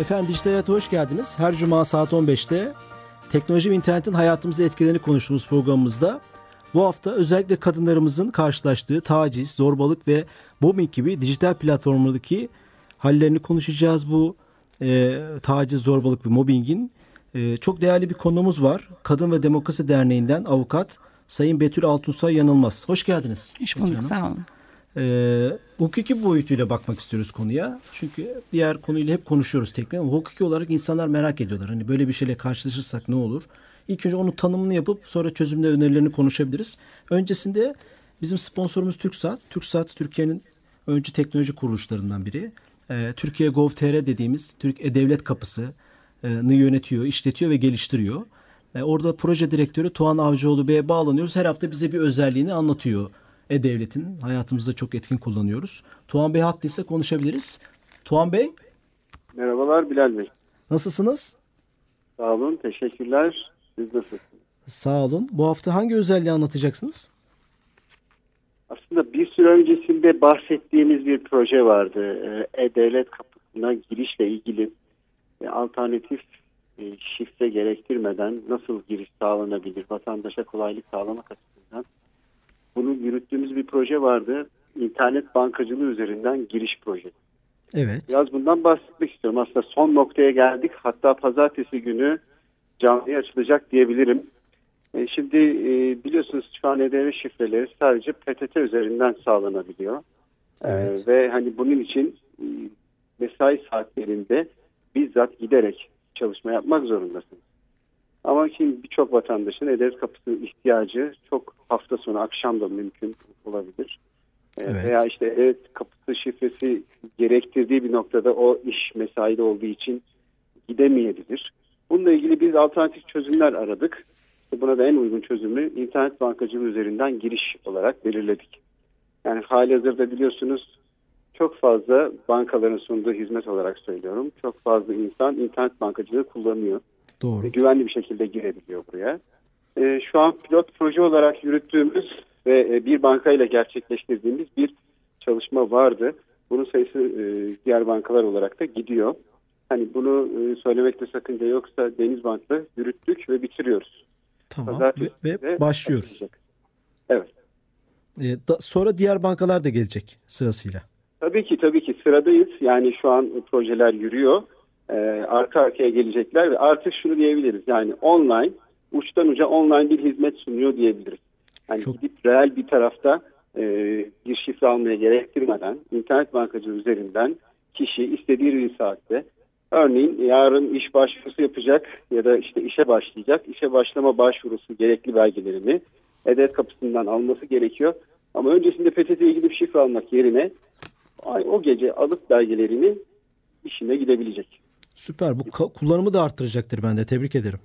Efendim Dijital Hayat'a hoş geldiniz. Her cuma saat 15'te teknoloji ve internetin hayatımızı etkilerini konuştuğumuz programımızda bu hafta özellikle kadınlarımızın karşılaştığı taciz, zorbalık ve mobbing gibi dijital platformlardaki hallerini konuşacağız. Bu e, taciz, zorbalık ve mobbingin e, çok değerli bir konumuz var. Kadın ve Demokrasi Derneği'nden avukat Sayın Betül Altunsay Yanılmaz. Hoş geldiniz. Hoş bulduk, sağ olun. Ee, hukuki boyutuyla bakmak istiyoruz konuya. Çünkü diğer konuyla hep konuşuyoruz ama hukuki olarak insanlar merak ediyorlar. Hani böyle bir şeyle karşılaşırsak ne olur? İlk önce onun tanımını yapıp sonra çözümle önerilerini konuşabiliriz. Öncesinde bizim sponsorumuz TürkSat. TürkSat Türkiye'nin öncü teknoloji kuruluşlarından biri. Ee, Türkiye Gov.tr dediğimiz Türk E-Devlet kapısını yönetiyor, işletiyor ve geliştiriyor. Ee, orada proje direktörü Tuğan Avcıoğlu Bey'e bağlanıyoruz. Her hafta bize bir özelliğini anlatıyor e-Devlet'in hayatımızda çok etkin kullanıyoruz. Tuğan Bey hattıysa konuşabiliriz. Tuğan Bey. Merhabalar Bilal Bey. Nasılsınız? Sağ olun, teşekkürler. Siz nasılsınız? Sağ olun. Bu hafta hangi özelliği anlatacaksınız? Aslında bir süre öncesinde bahsettiğimiz bir proje vardı. Ee, E-Devlet kapısına girişle ilgili alternatif e, şifre gerektirmeden nasıl giriş sağlanabilir, vatandaşa kolaylık sağlamak açısından bunu yürüttüğümüz bir proje vardı. İnternet bankacılığı üzerinden giriş projesi. Evet. Biraz bundan bahsetmek istiyorum. Aslında son noktaya geldik. Hatta pazartesi günü canlıya açılacak diyebilirim. E, şimdi e, biliyorsunuz şu an EDV şifreleri sadece PTT üzerinden sağlanabiliyor. Evet. E, ve hani bunun için e, mesai saatlerinde bizzat giderek çalışma yapmak zorundasınız. Ama şimdi birçok vatandaşın E-Devlet kapısı ihtiyacı çok hafta sonu akşam da mümkün olabilir. E, Evet. Veya işte evet kapısı şifresi gerektirdiği bir noktada o iş mesaide olduğu için gidemeyebilir. Bununla ilgili biz alternatif çözümler aradık. Buna da en uygun çözümü internet bankacılığı üzerinden giriş olarak belirledik. Yani hali hazırda biliyorsunuz çok fazla bankaların sunduğu hizmet olarak söylüyorum. Çok fazla insan internet bankacılığı kullanıyor Doğru. ve güvenli bir şekilde girebiliyor buraya. Ee, şu an pilot proje olarak yürüttüğümüz ve e, bir bankayla gerçekleştirdiğimiz bir çalışma vardı. Bunun sayısı e, diğer bankalar olarak da gidiyor. Hani bunu e, söylemekte sakınca yoksa Denizbank'la yürüttük ve bitiriyoruz. Tamam. Ve, Pazartesi ve başlıyoruz. açılacak. Evet. Ee, da- sonra diğer bankalar da gelecek sırasıyla. Tabii ki tabii ki sıradayız. Yani şu an projeler yürüyor. Ee, arka arkaya gelecekler ve artık şunu diyebiliriz. Yani online, uçtan uca online bir hizmet sunuyor diyebiliriz. Yani Çok- gidip reel bir tarafta e, bir şifre almaya gerektirmeden internet bankacılığı üzerinden kişi istediği bir saatte örneğin yarın iş başvurusu yapacak ya da işte işe başlayacak. İşe başlama başvurusu gerekli belgelerini E-Devlet kapısından alması gerekiyor. Ama öncesinde PTT'ye gidip şifre almak yerine ay o gece alıp belgelerini işine gidebilecek. Süper. Bu kullanımı da arttıracaktır ben de. Tebrik ederim.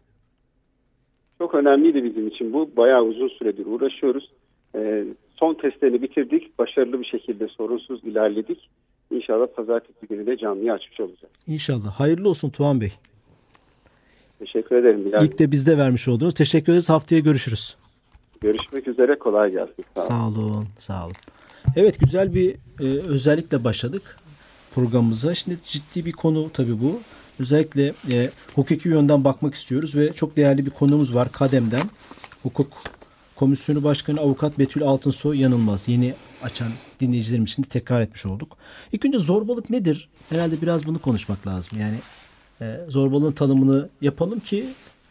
Çok önemliydi bizim için bu. Bayağı uzun süredir uğraşıyoruz. Ee, son testlerini bitirdik. Başarılı bir şekilde sorunsuz ilerledik. İnşallah pazartesi günü de canlıyı açmış olacağız. İnşallah. Hayırlı olsun Tuğan Bey. Teşekkür ederim Bilal. İlk de bizde vermiş oldunuz. Teşekkür ederiz. Haftaya görüşürüz. Görüşmek üzere. Kolay gelsin. Sağ olun. Sağ olun, sağ olun. Evet güzel bir e, özellikle başladık programımıza. Şimdi ciddi bir konu tabii bu. Özellikle e, hukuki yönden bakmak istiyoruz ve çok değerli bir konumuz var Kadem'den. Hukuk Komisyonu Başkanı Avukat Betül Altınsoy yanılmaz. Yeni açan dinleyicilerim için de tekrar etmiş olduk. İlk önce zorbalık nedir? Herhalde biraz bunu konuşmak lazım. Yani e, zorbalığın tanımını yapalım ki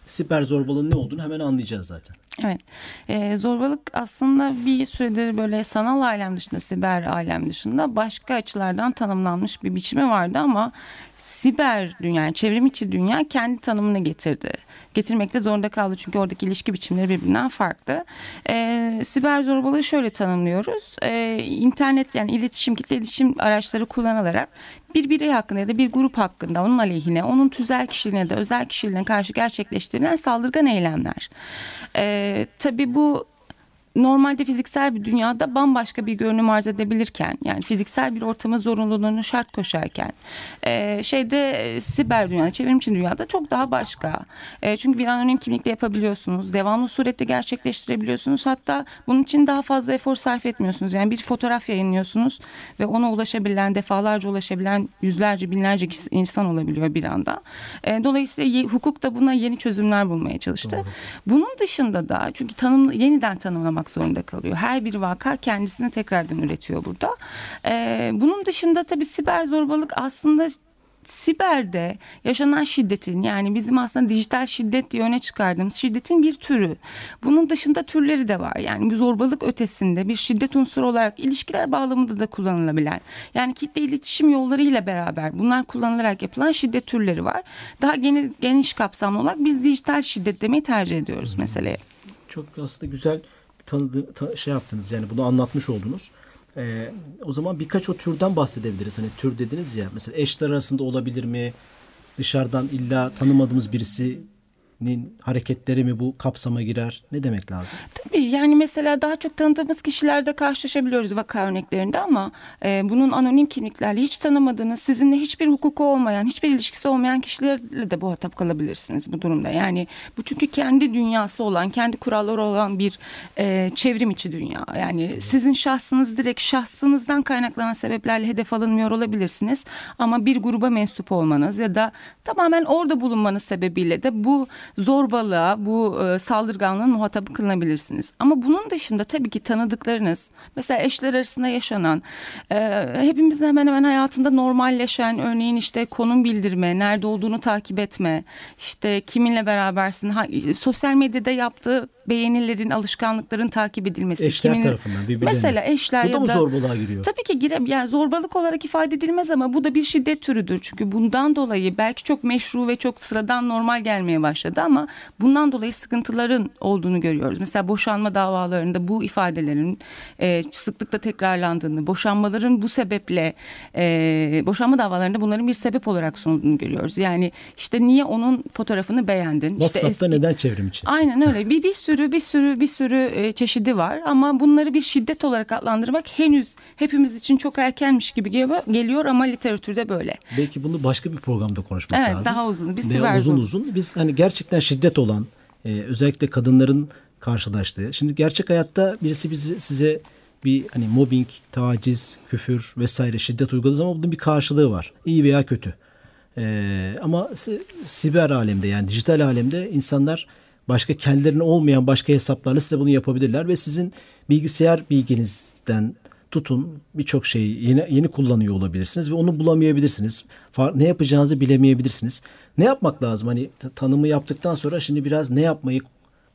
siber zorbalığın ne olduğunu hemen anlayacağız zaten. Evet. Ee, zorbalık aslında bir süredir böyle sanal alem dışında, siber alem dışında başka açılardan tanımlanmış bir biçimi vardı ama siber dünya, yani çevrim içi dünya kendi tanımını getirdi. Getirmekte zorunda kaldı çünkü oradaki ilişki biçimleri birbirinden farklı. E, siber zorbalığı şöyle tanımlıyoruz. E, internet yani iletişim, kitle iletişim araçları kullanılarak bir birey hakkında ya da bir grup hakkında onun aleyhine, onun tüzel kişiliğine de özel kişiliğine karşı gerçekleştirilen saldırgan eylemler. E, tabii bu normalde fiziksel bir dünyada bambaşka bir görünüm arz edebilirken yani fiziksel bir ortama zorunluluğunu şart koşarken e, şeyde e, siber dünyada çevrimçi dünyada çok daha başka. E, çünkü bir anonim kimlikle yapabiliyorsunuz. Devamlı surette gerçekleştirebiliyorsunuz. Hatta bunun için daha fazla efor sarf etmiyorsunuz. Yani bir fotoğraf yayınlıyorsunuz ve ona ulaşabilen defalarca ulaşabilen yüzlerce binlerce insan olabiliyor bir anda. E, dolayısıyla hukuk da buna yeni çözümler bulmaya çalıştı. Doğru. Bunun dışında da çünkü tanım yeniden tanımlamak olmak zorunda kalıyor. Her bir vaka kendisini tekrardan üretiyor burada. Ee, bunun dışında tabii siber zorbalık aslında siberde yaşanan şiddetin yani bizim aslında dijital şiddet diye öne çıkardığımız şiddetin bir türü. Bunun dışında türleri de var. Yani bir zorbalık ötesinde bir şiddet unsuru olarak ilişkiler bağlamında da kullanılabilen. Yani kitle iletişim yollarıyla beraber bunlar kullanılarak yapılan şiddet türleri var. Daha geniş, geniş kapsamlı olarak biz dijital şiddet demeyi tercih ediyoruz meseleye. Çok aslında güzel tanıdı, ta, şey yaptınız yani bunu anlatmış oldunuz. Ee, o zaman birkaç o türden bahsedebiliriz. Hani tür dediniz ya mesela eşler arasında olabilir mi? Dışarıdan illa tanımadığımız birisi nin hareketleri mi bu kapsama girer? Ne demek lazım? Tabii yani mesela daha çok tanıdığımız kişilerde karşılaşabiliyoruz vaka örneklerinde ama e, bunun anonim kimliklerle hiç tanımadığınız, sizinle hiçbir hukuku olmayan, hiçbir ilişkisi olmayan kişilerle de bu hatap kalabilirsiniz bu durumda. Yani bu çünkü kendi dünyası olan, kendi kuralları olan bir e, çevrim içi dünya. Yani sizin şahsınız direkt şahsınızdan kaynaklanan sebeplerle hedef alınmıyor olabilirsiniz ama bir gruba mensup olmanız ya da tamamen orada bulunmanız sebebiyle de bu zorbalığa, bu e, saldırganlığın muhatabı kılınabilirsiniz. Ama bunun dışında tabii ki tanıdıklarınız, mesela eşler arasında yaşanan, e, hepimizin hemen hemen hayatında normalleşen, örneğin işte konum bildirme, nerede olduğunu takip etme, işte kiminle berabersin, ha, sosyal medyada yaptığı beğenilerin, alışkanlıkların takip edilmesi. Eşler kimin, tarafından birbirlerine. Mesela eşler bu da ya mı zorbalığa giriyor? Tabii ki gire, yani zorbalık olarak ifade edilmez ama bu da bir şiddet türüdür. Çünkü bundan dolayı belki çok meşru ve çok sıradan normal gelmeye başladı ama bundan dolayı sıkıntıların olduğunu görüyoruz. Mesela boşanma davalarında bu ifadelerin e, sıklıkla tekrarlandığını, boşanmaların bu sebeple e, boşanma davalarında bunların bir sebep olarak sunulduğunu görüyoruz. Yani işte niye onun fotoğrafını beğendin? WhatsApp'ta işte eski, neden çevrim için? Aynen öyle. Bir, bir sürü bir sürü bir sürü e, çeşidi var ama bunları bir şiddet olarak adlandırmak henüz hepimiz için çok erkenmiş gibi geliyor ama literatürde böyle. Belki bunu başka bir programda konuşmak evet, lazım. Evet daha uzun. Biz Veya uzun uzun. Biz hani gerçekten şiddet olan e, özellikle kadınların karşılaştığı. Şimdi gerçek hayatta birisi bizi size bir hani mobbing, taciz, küfür vesaire şiddet uyguladığı zaman bunun bir karşılığı var. İyi veya kötü. Ee, ama siber alemde yani dijital alemde insanlar başka kendilerine olmayan başka hesaplarla size bunu yapabilirler ve sizin bilgisayar bilginizden tutun birçok şeyi yeni yeni kullanıyor olabilirsiniz ve onu bulamayabilirsiniz. Ne yapacağınızı bilemeyebilirsiniz. Ne yapmak lazım? Hani tanımı yaptıktan sonra şimdi biraz ne yapmayı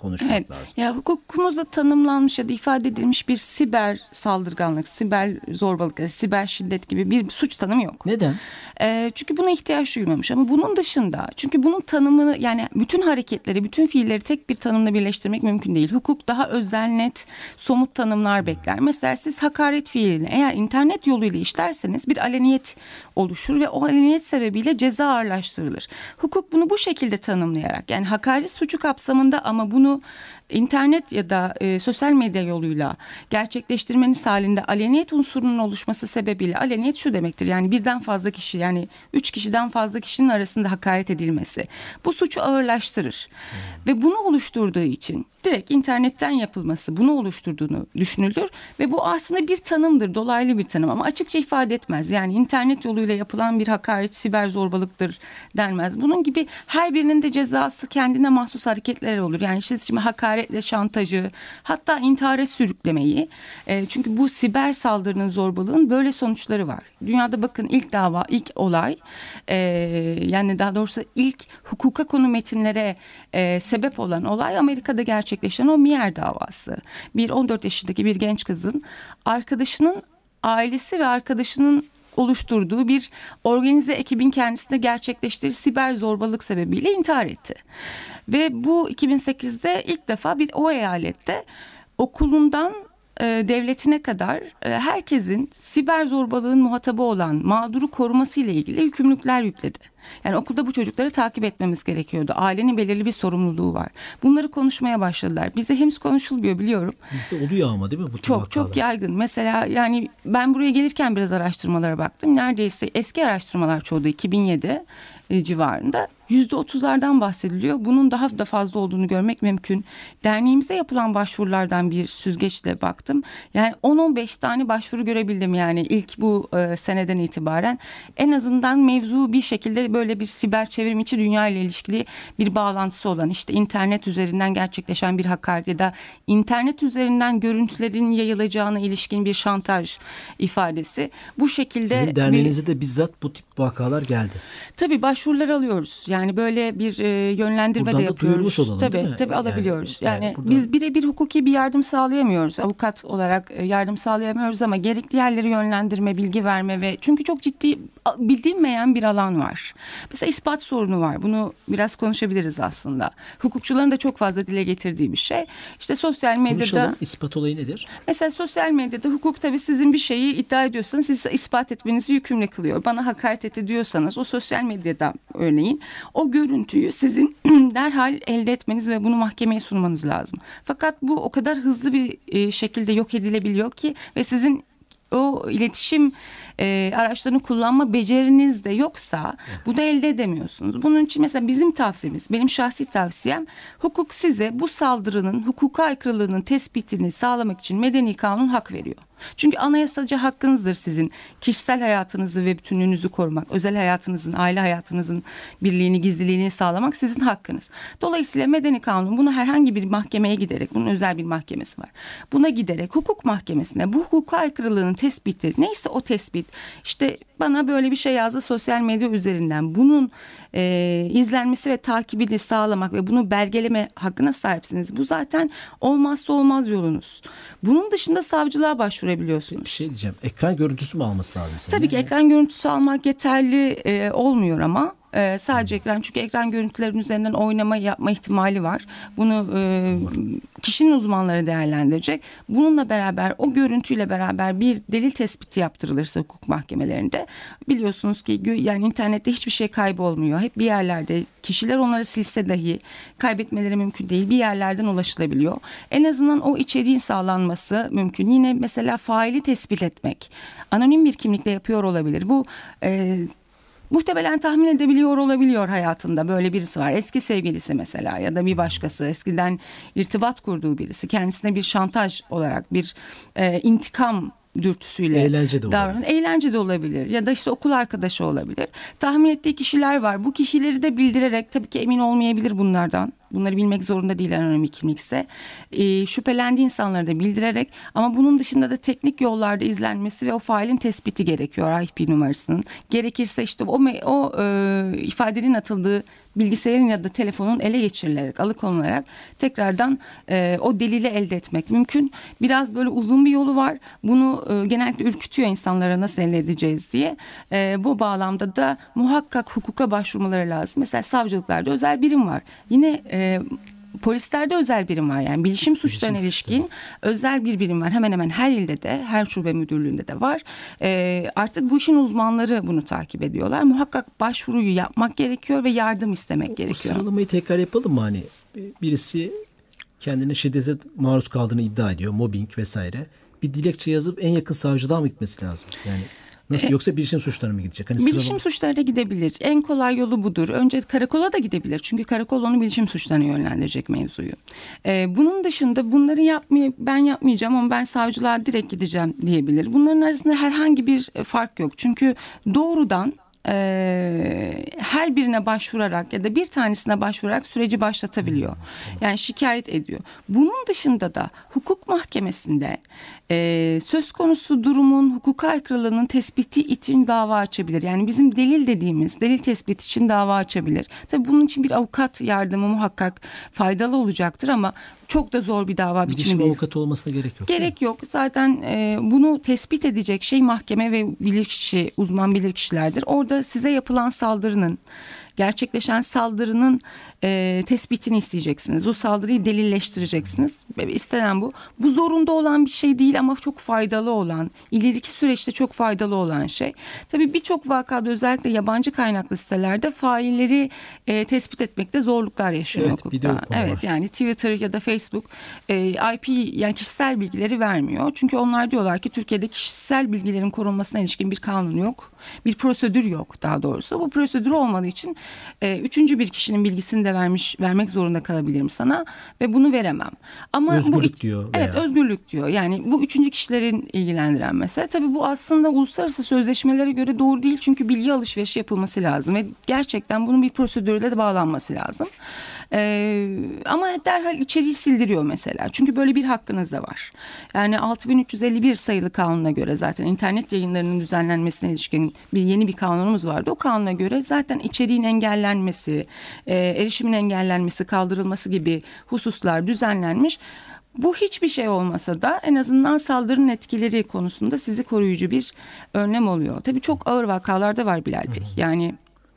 konuşmak evet. lazım. Ya hukukumuzda tanımlanmış ya da ifade edilmiş bir siber saldırganlık, siber zorbalık, siber şiddet gibi bir suç tanımı yok. Neden? E, çünkü buna ihtiyaç duymamış ama bunun dışında çünkü bunun tanımını yani bütün hareketleri, bütün fiilleri tek bir tanımla birleştirmek mümkün değil. Hukuk daha özel, net, somut tanımlar bekler. Mesela siz hakaret fiilini eğer internet yoluyla işlerseniz bir aleniyet oluşur ve o aleniyet sebebiyle ceza ağırlaştırılır. Hukuk bunu bu şekilde tanımlayarak yani hakaret suçu kapsamında ama bunu ano internet ya da e, sosyal medya yoluyla gerçekleştirmeniz halinde aleniyet unsurunun oluşması sebebiyle aleniyet şu demektir. Yani birden fazla kişi yani üç kişiden fazla kişinin arasında hakaret edilmesi. Bu suçu ağırlaştırır. Hmm. Ve bunu oluşturduğu için direkt internetten yapılması bunu oluşturduğunu düşünülür ve bu aslında bir tanımdır, dolaylı bir tanım ama açıkça ifade etmez. Yani internet yoluyla yapılan bir hakaret siber zorbalıktır denmez. Bunun gibi her birinin de cezası kendine mahsus hareketler olur. Yani siz şimdi hakaretle şantajı hatta intihara sürüklemeyi e, çünkü bu siber saldırının zorbalığın böyle sonuçları var. Dünyada bakın ilk dava, ilk olay e, yani daha doğrusu ilk hukuka konu metinlere e, sebep olan olay Amerika'da gerçek gerçekleşen o Mier davası. Bir 14 yaşındaki bir genç kızın arkadaşının ailesi ve arkadaşının oluşturduğu bir organize ekibin kendisine gerçekleştirdiği siber zorbalık sebebiyle intihar etti. Ve bu 2008'de ilk defa bir o eyalette okulundan e, devletine kadar e, herkesin siber zorbalığın muhatabı olan mağduru koruması ile ilgili yükümlülükler yükledi. Yani okulda bu çocukları takip etmemiz gerekiyordu. Ailenin belirli bir sorumluluğu var. Bunları konuşmaya başladılar. Bize henüz konuşulmuyor biliyorum. Bizde oluyor ama değil mi bu Çok çok yaygın. Mesela yani ben buraya gelirken biraz araştırmalara baktım. Neredeyse eski araştırmalar çoğu da 2007 e, civarında %30'lardan bahsediliyor. Bunun daha da fazla olduğunu görmek mümkün. Derneğimize yapılan başvurulardan bir süzgeçle baktım. Yani 10-15 tane başvuru görebildim yani ilk bu e, seneden itibaren. En azından mevzu bir şekilde böyle bir siber çevrim içi dünya ile ilişkili bir bağlantısı olan işte internet üzerinden gerçekleşen bir hakaret ya da internet üzerinden görüntülerin yayılacağına ilişkin bir şantaj ifadesi. Bu şekilde Sizin derneğinize de bizzat bu tip vakalar geldi. Tabii başvurular alıyoruz. Yani böyle bir e, yönlendirme Buradan de yapıyoruz. olalım, tabii? Tabii alabiliyoruz. Yani- Yani, yani biz birebir hukuki bir yardım sağlayamıyoruz. Avukat olarak e, yardım sağlayamıyoruz ama gerekli yerleri yönlendirme, bilgi verme ve çünkü çok ciddi bildiğinmeyen bir alan var. Mesela ispat sorunu var. Bunu biraz konuşabiliriz aslında. Hukukçuların da çok fazla dile getirdiği bir şey. İşte sosyal medyada Konuşalım. İspat olayı nedir? Mesela sosyal medyada hukuk tabii sizin bir şeyi iddia ediyorsanız siz ispat etmenizi yükümlü kılıyor. Bana hakaret etti diyorsanız o sosyal medyada örneğin o görüntüyü sizin derhal elde etmeniz ve bunu mahkemeye sunmanız lazım. Fakat bu o kadar hızlı bir e, şekilde yok edilebiliyor ki ve sizin o iletişim e, araçlarını kullanma beceriniz de yoksa bu da elde edemiyorsunuz. Bunun için mesela bizim tavsiyemiz, benim şahsi tavsiyem hukuk size bu saldırının hukuka aykırılığının tespitini sağlamak için medeni kanun hak veriyor. Çünkü anayasaca hakkınızdır sizin kişisel hayatınızı ve bütünlüğünüzü korumak, özel hayatınızın, aile hayatınızın birliğini, gizliliğini sağlamak sizin hakkınız. Dolayısıyla medeni kanun bunu herhangi bir mahkemeye giderek, bunun özel bir mahkemesi var. Buna giderek hukuk mahkemesine bu hukuka aykırılığının tespiti neyse o tespit işte bana böyle bir şey yazdı sosyal medya üzerinden bunun e, izlenmesi ve takibini sağlamak ve bunu belgeleme hakkına sahipsiniz. Bu zaten olmazsa olmaz yolunuz. Bunun dışında savcılığa başvurabiliyorsunuz. Bir şey diyeceğim. Ekran görüntüsü mü alması lazım? senin? Tabii ki ekran görüntüsü almak yeterli e, olmuyor ama e, sadece ekran çünkü ekran görüntülerin üzerinden oynama yapma ihtimali var. Bunu e, kişinin uzmanları değerlendirecek. Bununla beraber o görüntüyle beraber bir delil tespiti yaptırılırsa hukuk mahkemelerinde biliyorsunuz ki yani internette hiçbir şey kaybolmuyor. Hep bir yerlerde kişiler onları silse dahi kaybetmeleri mümkün değil. Bir yerlerden ulaşılabiliyor. En azından o içeriğin sağlanması mümkün. Yine mesela faili tespit etmek. Anonim bir kimlikle yapıyor olabilir. Bu e, Muhtemelen tahmin edebiliyor olabiliyor hayatında böyle birisi var. Eski sevgilisi mesela ya da bir başkası eskiden irtibat kurduğu birisi kendisine bir şantaj olarak bir e, intikam dürtüsüyle Eğlence de davranan eğlence de olabilir ya da işte okul arkadaşı olabilir. Tahmin ettiği kişiler var. Bu kişileri de bildirerek tabii ki emin olmayabilir bunlardan. Bunları bilmek zorunda değil anonim kimlikse. E, şüphelendiği insanları da bildirerek ama bunun dışında da teknik yollarda izlenmesi ve o failin tespiti gerekiyor IP numarasının. Gerekirse işte o, o e, ifadenin atıldığı bilgisayarın ya da telefonun ele geçirilerek, alıkonularak tekrardan e, o delili elde etmek mümkün. Biraz böyle uzun bir yolu var. Bunu e, genellikle ürkütüyor insanlara nasıl elde edeceğiz diye. E, bu bağlamda da muhakkak hukuka başvurmaları lazım. Mesela savcılıklarda özel birim var. Yine e, Polislerde özel birim var yani bilişim suçlarına ilişkin özel bir birim var. Hemen hemen her ilde de her şube müdürlüğünde de var. Ee, artık bu işin uzmanları bunu takip ediyorlar. Muhakkak başvuruyu yapmak gerekiyor ve yardım istemek Bu gerekiyor. sıralamayı tekrar yapalım mı hani? Birisi kendine şiddete maruz kaldığını iddia ediyor. Mobbing vesaire. Bir dilekçe yazıp en yakın savcılığa mı gitmesi lazım? Yani nasıl yoksa bilişim suçlarına mı gidecek? Hani Bilişim sıralama- suçları da gidebilir. En kolay yolu budur. Önce karakola da gidebilir. Çünkü karakol onu bilişim suçlarına yönlendirecek mevzuyu. Ee, bunun dışında bunları yapmay ben yapmayacağım ama ben savcılığa direkt gideceğim diyebilir. Bunların arasında herhangi bir fark yok. Çünkü doğrudan e, her birine başvurarak ya da bir tanesine başvurarak süreci başlatabiliyor. Yani şikayet ediyor. Bunun dışında da hukuk mahkemesinde e, söz konusu durumun hukuka aykırılığının tespiti için dava açabilir. Yani bizim delil dediğimiz delil tespit için dava açabilir. Tabii bunun için bir avukat yardımı muhakkak faydalı olacaktır ama çok da zor bir dava biçimi değil. avukatı olmasına gerek yok. Gerek yok. Zaten e, bunu tespit edecek şey mahkeme ve bilirkişi, uzman bilirkişilerdir. Orada size yapılan saldırının, gerçekleşen saldırının e, tespitini isteyeceksiniz. O saldırıyı delilleştireceksiniz. İstenen bu. Bu zorunda olan bir şey değil ama çok faydalı olan, ileriki süreçte çok faydalı olan şey. Tabii birçok vakada özellikle yabancı kaynaklı sitelerde failleri e, tespit etmekte zorluklar yaşıyor Evet, hukukta. evet var. yani Twitter ya da Facebook e, IP yani kişisel bilgileri vermiyor. Çünkü onlar diyorlar ki Türkiye'de kişisel bilgilerin korunmasına ilişkin bir kanun yok. Bir prosedür yok daha doğrusu. Bu prosedür olmadığı için e, üçüncü bir kişinin bilgisini de vermiş vermek zorunda kalabilirim sana ve bunu veremem. Ama Özgürlük bu, diyor Evet veya- özgürlük diyor. Yani bu üçüncü kişilerin ilgilendiren mesele. Tabii bu aslında uluslararası sözleşmelere göre doğru değil. Çünkü bilgi alışverişi yapılması lazım ve gerçekten bunun bir prosedürle de bağlanması lazım. Ee, ama derhal içeriği sildiriyor mesela. Çünkü böyle bir hakkınız da var. Yani 6351 sayılı kanuna göre zaten internet yayınlarının düzenlenmesine ilişkin bir yeni bir kanunumuz vardı. O kanuna göre zaten içeriğin engellenmesi, e, erişimin engellenmesi, kaldırılması gibi hususlar düzenlenmiş. Bu hiçbir şey olmasa da en azından saldırının etkileri konusunda sizi koruyucu bir önlem oluyor. Tabii çok ağır vakalarda var Bilal Bey. Yani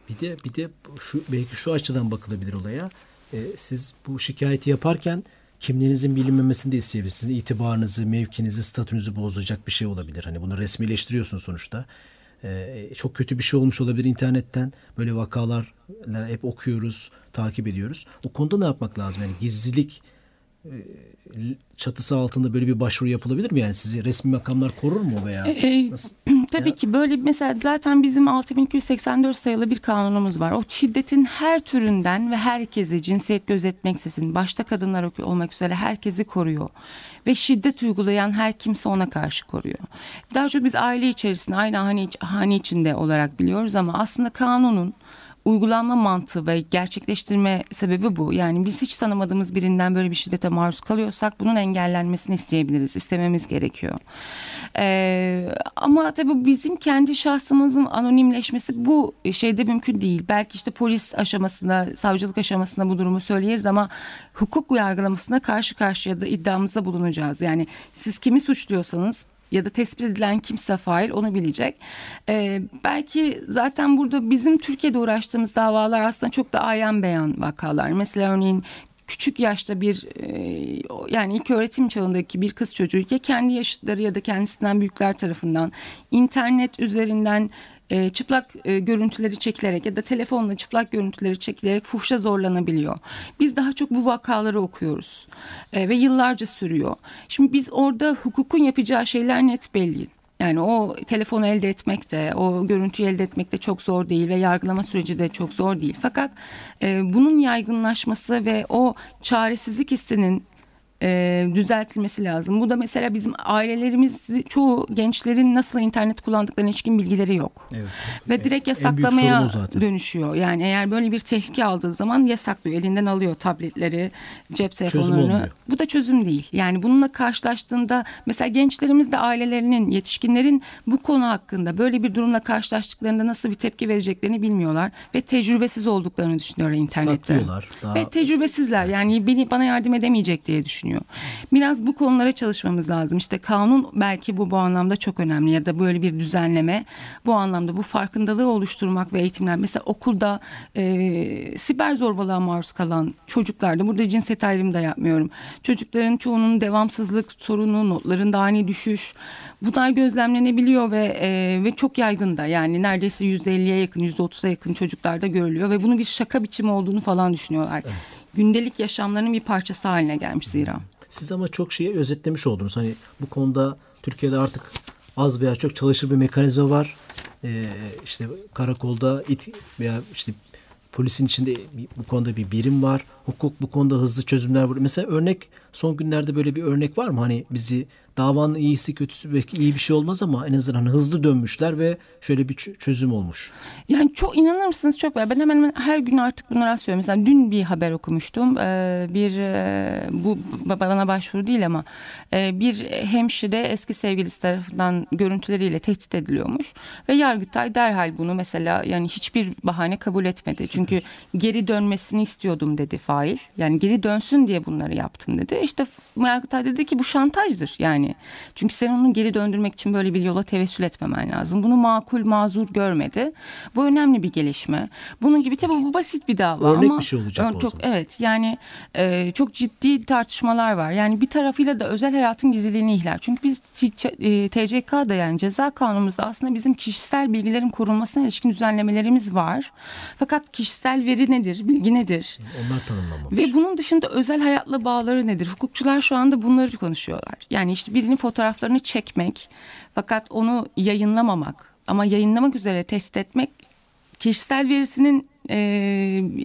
Bir de bir de şu belki şu açıdan bakılabilir olaya. Ee, siz bu şikayeti yaparken kimliğinizin bilinmemesini de isteyebilirsiniz. İtibarınızı, mevkinizi, statünüzü bozacak bir şey olabilir. Hani bunu resmileştiriyorsun sonuçta. Ee, çok kötü bir şey olmuş olabilir internetten. Böyle vakalarla hep okuyoruz, takip ediyoruz. O konuda ne yapmak lazım? Yani gizlilik e, çatısı altında böyle bir başvuru yapılabilir mi? Yani sizi resmi makamlar korur mu veya E, nasıl? Tabii Ya- ki böyle mesela zaten bizim 6284 sayılı bir kanunumuz var. O şiddetin her türünden ve herkesi cinsiyet gözetmeksizin başta kadınlar olmak üzere herkesi koruyor. Ve şiddet uygulayan her kimse ona karşı koruyor. Daha çok biz aile içerisinde aynı hane, hane içinde olarak biliyoruz ama aslında kanunun uygulanma mantığı ve gerçekleştirme sebebi bu. Yani biz hiç tanımadığımız birinden böyle bir şiddete maruz kalıyorsak bunun engellenmesini isteyebiliriz. istememiz gerekiyor. Ee, ama tabii bizim kendi şahsımızın anonimleşmesi bu şeyde mümkün değil. Belki işte polis aşamasında, savcılık aşamasında bu durumu söyleyeriz ama hukuk yargılamasına karşı karşıya da iddiamızda bulunacağız. Yani siz kimi suçluyorsanız ya da tespit edilen kimse fail onu bilecek. Ee, belki zaten burada bizim Türkiye'de uğraştığımız davalar aslında çok da ayan beyan vakalar. Mesela örneğin küçük yaşta bir e, yani ilk öğretim çağındaki bir kız çocuğu ya kendi yaşıtları ya da kendisinden büyükler tarafından internet üzerinden e, çıplak e, görüntüleri çekilerek ya da telefonla çıplak görüntüleri çekilerek fuhşa zorlanabiliyor. Biz daha çok bu vakaları okuyoruz E, ve yıllarca sürüyor. Şimdi biz orada hukukun yapacağı şeyler net belli. Yani o telefonu elde etmek de, o görüntüyü elde etmek de çok zor değil ve yargılama süreci de çok zor değil. Fakat e, bunun yaygınlaşması ve o çaresizlik hissinin e, düzeltilmesi lazım. Bu da mesela bizim ailelerimiz çoğu gençlerin nasıl internet kullandıklarına ilişkin bilgileri yok. Evet. Ve direkt yasaklamaya dönüşüyor. Yani eğer böyle bir tehlike aldığı zaman yasaklıyor. Elinden alıyor tabletleri, cep telefonlarını. Bu da çözüm değil. Yani bununla karşılaştığında mesela gençlerimiz de ailelerinin, yetişkinlerin bu konu hakkında böyle bir durumla karşılaştıklarında nasıl bir tepki vereceklerini bilmiyorlar ve tecrübesiz olduklarını düşünüyorlar internette. Saklıyorlar. Daha- Ve tecrübesizler. Yani beni bana yardım edemeyecek diye düşünüyor. Biraz bu konulara çalışmamız lazım. İşte kanun belki bu bu anlamda çok önemli ya da böyle bir düzenleme bu anlamda bu farkındalığı oluşturmak ve eğitimler. Mesela okulda e, siber zorbalığa maruz kalan çocuklarda burada cinsiyet ayrımı da yapmıyorum. Çocukların çoğunun devamsızlık sorunu, notlarında ani düşüş bunlar gözlemlenebiliyor ve e, ve çok yaygın da yani neredeyse %50'ye yakın %30'a yakın çocuklarda görülüyor ve bunu bir şaka biçimi olduğunu falan düşünüyorlar. Gündelik yaşamlarının bir parçası haline gelmiş zira. Siz ama çok şeyi özetlemiş oldunuz. Hani bu konuda Türkiye'de artık az veya çok çalışır bir mekanizma var. Ee, işte karakolda it veya işte polisin içinde bu konuda bir birim var. hukuk bu konuda hızlı çözümler var. Mesela örnek son günlerde böyle bir örnek var mı? Hani bizi davanın iyisi kötüsü belki iyi bir şey olmaz ama en azından hani hızlı dönmüşler ve şöyle bir çözüm olmuş. Yani çok inanır mısınız çok var. Ben hemen hemen her gün artık bunları rastlıyorum. Mesela dün bir haber okumuştum. Ee, bir e, bu bana başvuru değil ama e, bir hemşire eski sevgilisi tarafından görüntüleriyle tehdit ediliyormuş ve Yargıtay derhal bunu mesela yani hiçbir bahane kabul etmedi. Çünkü geri dönmesini istiyordum dedi fail. Yani geri dönsün diye bunları yaptım dedi. İşte Yargıtay dedi ki bu şantajdır. Yani çünkü sen onu geri döndürmek için böyle bir yola tevessül etmemen lazım. Bunu makul mazur görmedi. Bu önemli bir gelişme. Bunun gibi tabii bu basit bir dava Örnek ama bir şey olacak çok evet yani e, çok ciddi tartışmalar var. Yani bir tarafıyla da özel hayatın gizliliğini ihlal. Çünkü biz e, TCK'da yani ceza kanunumuzda aslında bizim kişisel bilgilerin korunmasına ilişkin düzenlemelerimiz var. Fakat kişisel veri nedir, bilgi nedir? Onlar tanımlanmamış. Ve bunun dışında özel hayatla bağları nedir? Hukukçular şu anda bunları konuşuyorlar. Yani işte birinin fotoğraflarını çekmek fakat onu yayınlamamak ama yayınlamak üzere test etmek kişisel verisinin e,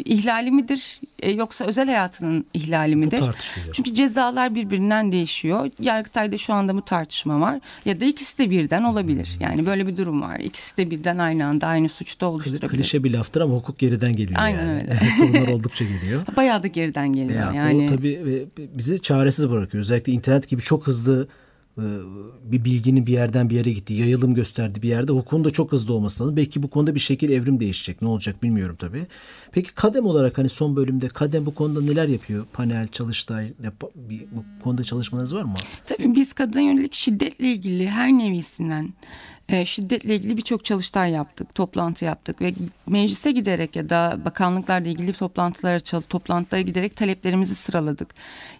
ihlali midir e, yoksa özel hayatının ihlali midir? Bu tartışılıyor. Çünkü cezalar birbirinden değişiyor. Yargıtay'da şu anda bu tartışma var. Ya da ikisi de birden olabilir. Yani böyle bir durum var. İkisi de birden aynı anda aynı suçta oluşturabilir. Klişe bir laftır ama hukuk geriden geliyor Aynen yani. öyle. Sorunlar oldukça geliyor. Bayağı da geriden geliyor. Ya, yani. Bu tabii e, bizi çaresiz bırakıyor. Özellikle internet gibi çok hızlı bir bilginin bir yerden bir yere gitti, yayılım gösterdi bir yerde. Hukukun da çok hızlı olması lazım. Belki bu konuda bir şekil evrim değişecek. Ne olacak bilmiyorum tabii. Peki kadem olarak hani son bölümde kadem bu konuda neler yapıyor? Panel, çalıştay, bu konuda çalışmalarınız var mı? Tabii biz kadın yönelik şiddetle ilgili her nevisinden e, şiddetle ilgili birçok çalıştay yaptık, toplantı yaptık ve meclise giderek ya da bakanlıklarla ilgili toplantılara toplantılara giderek taleplerimizi sıraladık.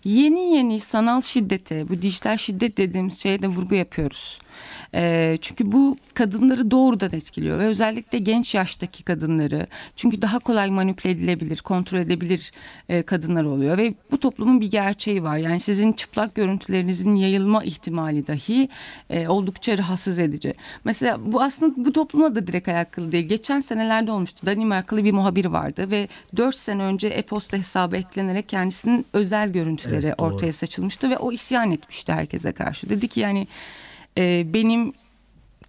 Yeni yeni sanal şiddete, bu dijital şiddet dediğimiz şeye de vurgu yapıyoruz. E, çünkü bu kadınları doğrudan etkiliyor ve özellikle genç yaştaki kadınları çünkü daha kolay manipüle edilebilir, kontrol edebilir e, kadınlar oluyor ve bu toplumun bir gerçeği var. Yani sizin çıplak görüntülerinizin yayılma ihtimali dahi oldukça rahatsız edici. Mesela bu aslında bu topluma da direkt alakalı değil. Geçen senelerde olmuştu. Danimarkalı bir muhabir vardı ve 4 sene önce e-posta hesabı eklenerek kendisinin özel görüntüleri evet, ortaya saçılmıştı ve o isyan etmişti herkese karşı. Dedi ki yani e, benim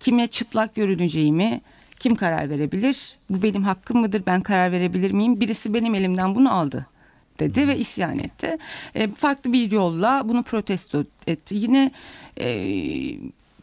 kime çıplak görüneceğimi kim karar verebilir? Bu benim hakkım mıdır? Ben karar verebilir miyim? Birisi benim elimden bunu aldı dedi ve isyan etti. E, farklı bir yolla bunu protesto etti. Yine e,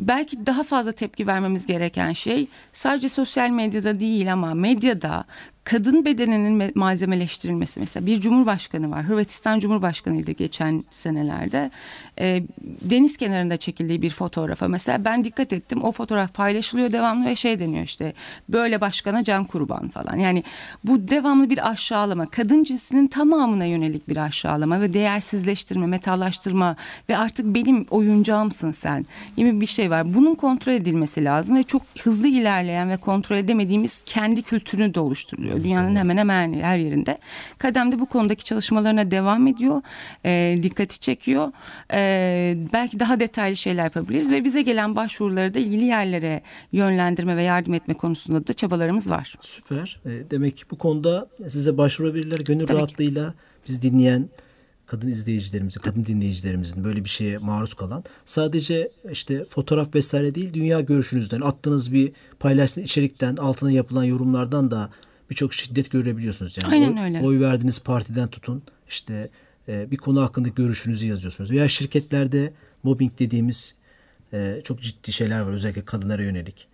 belki daha fazla tepki vermemiz gereken şey sadece sosyal medyada değil ama medyada kadın bedeninin malzemeleştirilmesi mesela. Bir cumhurbaşkanı var. Hırvatistan Cumhurbaşkanıydı geçen senelerde. E, deniz kenarında çekildiği bir fotoğrafa mesela ben dikkat ettim. O fotoğraf paylaşılıyor devamlı ve şey deniyor işte böyle başkana can kurban falan. Yani bu devamlı bir aşağılama. Kadın cinsinin tamamına yönelik bir aşağılama ve değersizleştirme metallaştırma ve artık benim oyuncağımsın sen gibi bir şey var. Bunun kontrol edilmesi lazım ve çok hızlı ilerleyen ve kontrol edemediğimiz kendi kültürünü de oluşturuyor Dünyanın hemen hemen her yerinde. Kadem de bu konudaki çalışmalarına devam ediyor. E, dikkati çekiyor. E, belki daha detaylı şeyler yapabiliriz ve bize gelen başvuruları da ilgili yerlere yönlendirme ve yardım etme konusunda da çabalarımız var. Süper. E, demek ki bu konuda size başvurabilirler. Gönül Tabii rahatlığıyla bizi dinleyen kadın izleyicilerimizin, kadın dinleyicilerimizin böyle bir şeye maruz kalan sadece işte fotoğraf vesaire değil dünya görüşünüzden attığınız bir paylaştığınız içerikten altına yapılan yorumlardan da birçok şiddet görebiliyorsunuz. Yani Aynen oy, öyle. Oy verdiğiniz partiden tutun işte e, bir konu hakkında görüşünüzü yazıyorsunuz. Veya şirketlerde mobbing dediğimiz e, çok ciddi şeyler var özellikle kadınlara yönelik.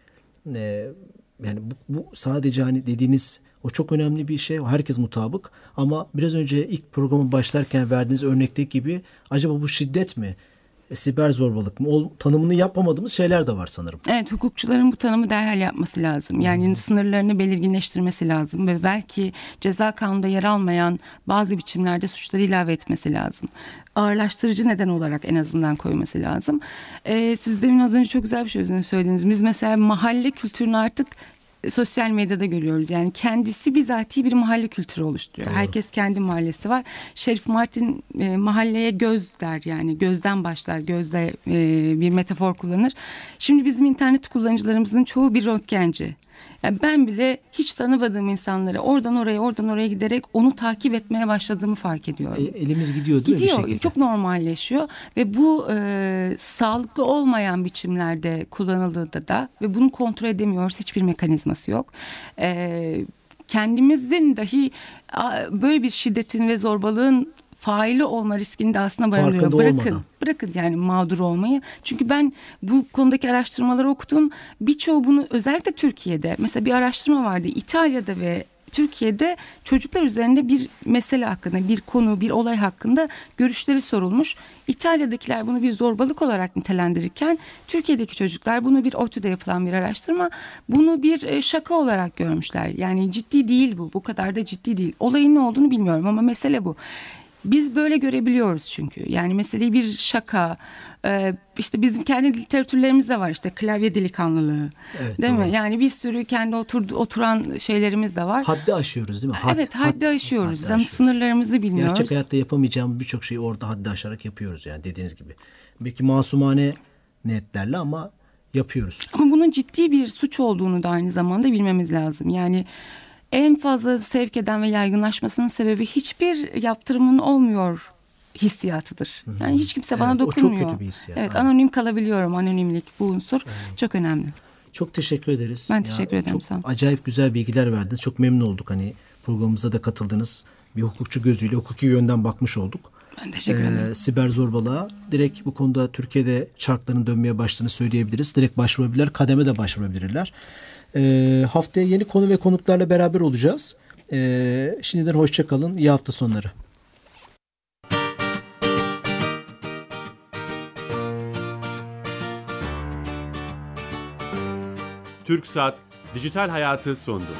E, yani bu, bu sadece hani dediğiniz o çok önemli bir şey. Herkes mutabık. Ama biraz önce ilk programı başlarken verdiğiniz örnekteki gibi acaba bu şiddet mi? E, siber zorbalık mı? O tanımını yapamadığımız şeyler de var sanırım. Evet hukukçuların bu tanımı derhal yapması lazım. Yani hmm. sınırlarını belirginleştirmesi lazım ve belki ceza kanunda yer almayan bazı biçimlerde suçları ilave etmesi lazım. Ağırlaştırıcı neden olarak en azından koyması lazım. Ee, siz demin az önce çok güzel bir şey söylediniz. Biz mesela mahalle kültürünü artık sosyal medyada görüyoruz. Yani kendisi bizatihi bir mahalle kültürü oluşturuyor. Doğru. Herkes kendi mahallesi var. Şerif Martin e, mahalleye göz der yani gözden başlar. Gözde e, bir metafor kullanır. Şimdi bizim internet kullanıcılarımızın çoğu bir röntgenci. Yani ben bile hiç tanımadığım insanları oradan oraya oradan oraya giderek onu takip etmeye başladığımı fark ediyorum. E, elimiz gidiyor değil mi? Gidiyor. bir şekilde? Çok normalleşiyor ve bu e, sağlıklı olmayan biçimlerde kullanıldığında da ve bunu kontrol edemiyoruz. Hiçbir mekanizması yok. E, kendimizin dahi böyle bir şiddetin ve zorbalığın faili olma riskinde aslında barınıyor. Farkında Bırakın, olmadan. bırakın yani mağdur olmayı. Çünkü ben bu konudaki araştırmaları okudum. Birçoğu bunu özellikle Türkiye'de mesela bir araştırma vardı. İtalya'da ve Türkiye'de çocuklar üzerinde bir mesele hakkında, bir konu, bir olay hakkında görüşleri sorulmuş. İtalya'dakiler bunu bir zorbalık olarak nitelendirirken Türkiye'deki çocuklar bunu bir ODTÜ'de yapılan bir araştırma, bunu bir e, şaka olarak görmüşler. Yani ciddi değil bu, bu kadar da ciddi değil. Olayın ne olduğunu bilmiyorum ama mesele bu. Biz böyle görebiliyoruz çünkü. Yani meseleyi bir şaka, e, işte bizim kendi literatürlerimiz de var işte klavye delikanlılığı. Evet, değil doğru. mi? Yani bir sürü kendi oturdu, oturan şeylerimiz de var. Haddi aşıyoruz değil mi? Had- evet, had- haddi aşıyoruz. haddi aşıyoruz. sınırlarımızı bilmiyoruz. Gerçek hayatta yapamayacağımız birçok şeyi orada haddi aşarak yapıyoruz yani dediğiniz gibi. Belki masumane niyetlerle ama yapıyoruz. Ama bunun ciddi bir suç olduğunu da aynı zamanda bilmemiz lazım. Yani en fazla sevk eden ve yaygınlaşmasının sebebi hiçbir yaptırımın olmuyor hissiyatıdır. Yani hiç kimse bana Evet, o çok dokunmuyor. kötü bir hissiyat, Evet, aynen. anonim kalabiliyorum. Anonimlik bu unsur çok önemli. Çok teşekkür ederiz. Ben teşekkür ederim, Çok olun. acayip güzel bilgiler verdiniz. Çok memnun olduk hani programımıza da katıldınız. Bir hukukçu gözüyle hukuki yönden bakmış olduk. Ben teşekkür ederim. Ee, siber zorbalığa direkt bu konuda Türkiye'de çarkların dönmeye başladığını söyleyebiliriz. Direkt başvurabilirler, kademe de başvurabilirler. Ee, haftaya yeni konu ve konuklarla beraber olacağız. Ee, şimdiden hoşça kalın. İyi hafta sonları. Türksat Dijital Hayatı sondu.